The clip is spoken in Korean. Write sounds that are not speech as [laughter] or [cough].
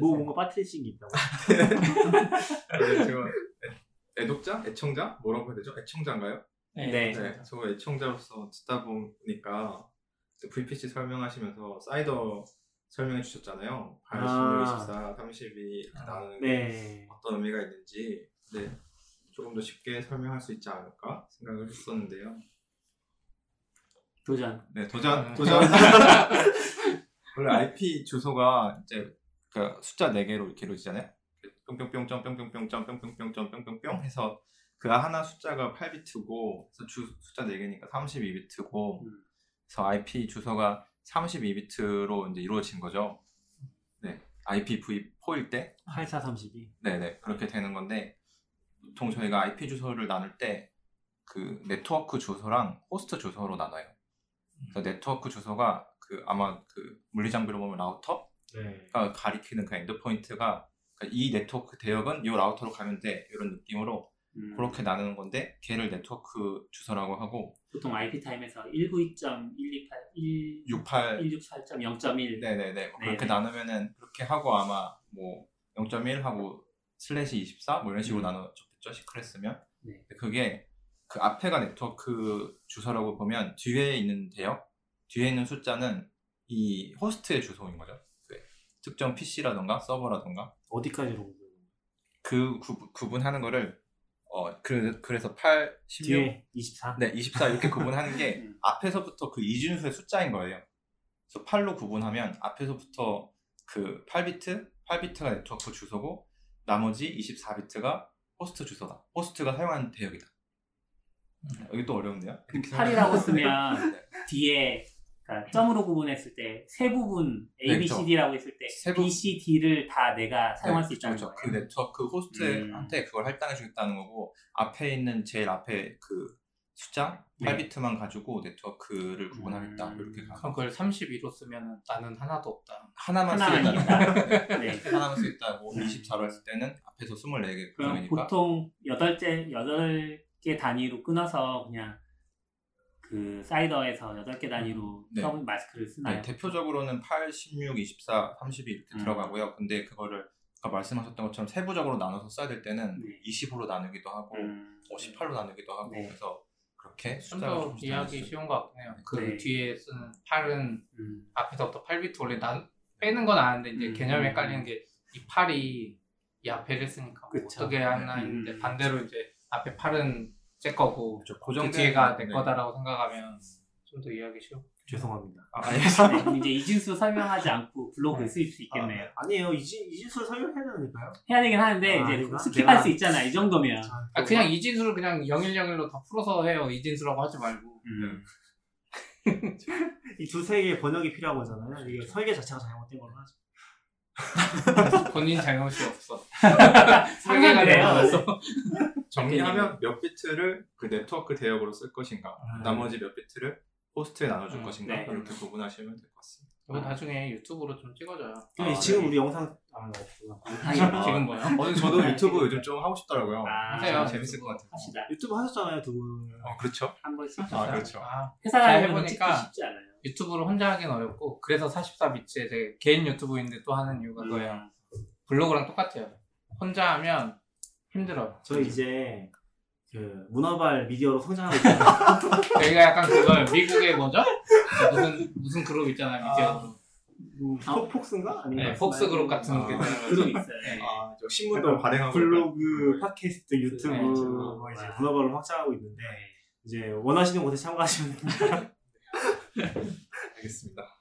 뭐 뭔가 빠트리신 게 있다고. 네, 제가 애- 애독자? 애청자? 뭐라고 해야 되죠? 애청자인가요? 네. 네, 저 애청자로서 듣다 보니까 그 VPC 설명하시면서 사이더 설명해 주셨잖아요. 8, 아. 16, 24, 32 이렇게 나누는 게 네. 어떤 의미가 있는지 네, 조금 더 쉽게 설명할 수 있지 않을까 생각을 했었는데요. 도전. 네, 도전, 음. 도전. [laughs] 원래 IP 주소가 이제 그 숫자 4개로 이렇게 이루어지잖아요. 뿅뿅뿅점 뿅뿅뿅점 뿅뿅뿅점 뿅뿅뿅 해서 그 하나 숫자가 8비트고 그래서 주 숫자 4개니까 32비트고 음. 그래서 IP 주소가 32비트로 이제 이루어진 거죠. 네. IPv4일 때 8432. 네 네 그렇게 되는 건데 보통 저희가 IP 주소를 나눌 때 그 네트워크 주소랑 호스트 주소로 나눠요. 그래서 네트워크 주소가 그 아마 그 물리장비로 보면 라우터 가 네. 가리키는 그 end point가 그러니까 이 네트워크 대역은 이 라우터로 가면 돼 이런 느낌으로 음. 그렇게 나누는 건데 걔를 네트워크 주소라고 하고 보통 ipTIME에서 192.128 68 168.0.1 네네네 뭐 그렇게 네네. 나누면은 그렇게 하고 아마 뭐 0.1 하고 슬래시 24 뭐 이런 식으로 음. 나눠졌겠죠 시크릿으면 네. 그게 그 앞에가 네트워크 주소라고 보면 뒤에 있는 대역 뒤에 있는 숫자는 이 호스트의 주소인 거죠 그 특정 PC라던가 서버라던가 어디까지로 구분? 그 구, 구분하는 거를 어 그, 그래서 8, 16 뒤에 24. 네, 24 이렇게 구분하는 게 [laughs] 음. 앞에서부터 그 이진수의 숫자인 거예요. 그래서 8로 구분하면 앞에서부터 그 8비트, 8비트가 네트워크 주소고 나머지 24비트가 호스트 주소다. 호스트가 사용하는 대역이다. 여기 또 어려운데요? 이렇게 8이라고 [laughs] 쓰면 네. 뒤에 그러니까 점으로 구분했을 때 세 부분 A, 네, B. C, D라고 했을 때 세 부- B, C, D를 다 내가 사용할 수 네, 있다는 거예요. 그 네트워크 호스트한테 그걸 할당해 주겠다는 거고 앞에 있는 제일 앞에 그 숫자 네. 8비트만 가지고 네트워크를 구분하겠다. 음. 이렇게 가. 그럼 그걸 32로 쓰면 나는 하나도 없다. 하나만 하나 쓰겠다. 네. [laughs] 하나만 쓰겠다. 뭐 24로 했을 때는 앞에서 24개 그럼 구성이니까 보통 8개, 8개 단위로 끊어서 그냥 그 CIDR에서 8개 단위로 네. sub mask를 쓰나요? 네, 대표적으로는 8, 16, 24, 32 이렇게 음. 들어가고요. 근데 그거를 아까 말씀하셨던 것처럼 세부적으로 나눠서 써야 될 때는 네. 20으로 나누기도 하고 음, 18로 나누기도 하고 네. 그래서 그렇게 좀 숫자가 더 조금씩 이해하기. 쉬운 것 같긴 해요. 그 네. 뒤에 쓰는 8은 음, 앞에서부터 8비트 원래 난 빼는 건 아는데 이제 음. 개념이 헷갈리는 게 이 8이 이 앞에를 쓰니까 뭐 그쵸. 어떻게 하나 음. 했는데 반대로 이제 앞에 8은 제 거고 그렇죠. 그 뒤에가 내 네. 거다라고 생각하면 좀 더 이해하기 쉬워. 죄송합니다. 아, 알겠습니다. 네, 이제 이진수 설명하지 않고 블로그를 네. 쓸수 있겠네요. 아, 니에요 이진 이진수 설명해야 되니까요. 해야 되긴 하는데 아, 이제 아닌가? 스킵할 내가- 수 있잖아. 이 정도면. 아, 그냥 이진수를 그냥 0101로 다 풀어서 해요. 이진수라고 하지 말고. 음. [laughs] 이 두세 개의 번역이 필요한 거잖아요. 이게 설계 자체가 잘못된 걸로 하죠. 본인 잘못이 없어. 설계가 돼요. 잘못했어. 정리하면 몇 비트를 그 네트워크 대역으로 쓸 것인가 아. 나머지 몇 비트를 호스트에 나눠줄 음, 것인가 네. 이렇게 구분하시면 될 것 같습니다. 이거 나중에 유튜브로 좀 찍어줘요. 근데 아, 지금 네. 우리 영상 아, 나. 아, 지금 뭐요? 어, 저도 유튜브 요즘 좀 하고 싶더라고요. 아, 하세요. 재밌을 것 같아요. 합시다. 유튜브 하셨잖아요 두 분. 어, 그렇죠. 한 번씩. 아, 그렇죠. 아, 회사 잘 다니면 해보니까 쉽지 않아요. 유튜브로 혼자 하긴 어렵고 그래서 44bits에 제 개인 유튜브인데 또 하는 이유가 그거예요. 블로그랑 똑같아요. 혼자 하면 힘들어요. 저희 이제 그 문어발 미디어로 성장하고 [laughs] 있잖아요. 여기가 약간 그걸 미국의 뭐죠? 무슨 무슨 그룹 있잖아요 미디어. 음, 폭- 폭스인가? 아니면 네, 폭스 그룹 같은 아, 게 있어요. 그룹 있어요. 네. 아, 저 신문도 발행하고 블로그, 팟캐스트, 유튜브 네, 뭐 이제 문어발로 확장하고 있는데 이제 원하시는 곳에 참가하시면 됩니다. [laughs] 알겠습니다.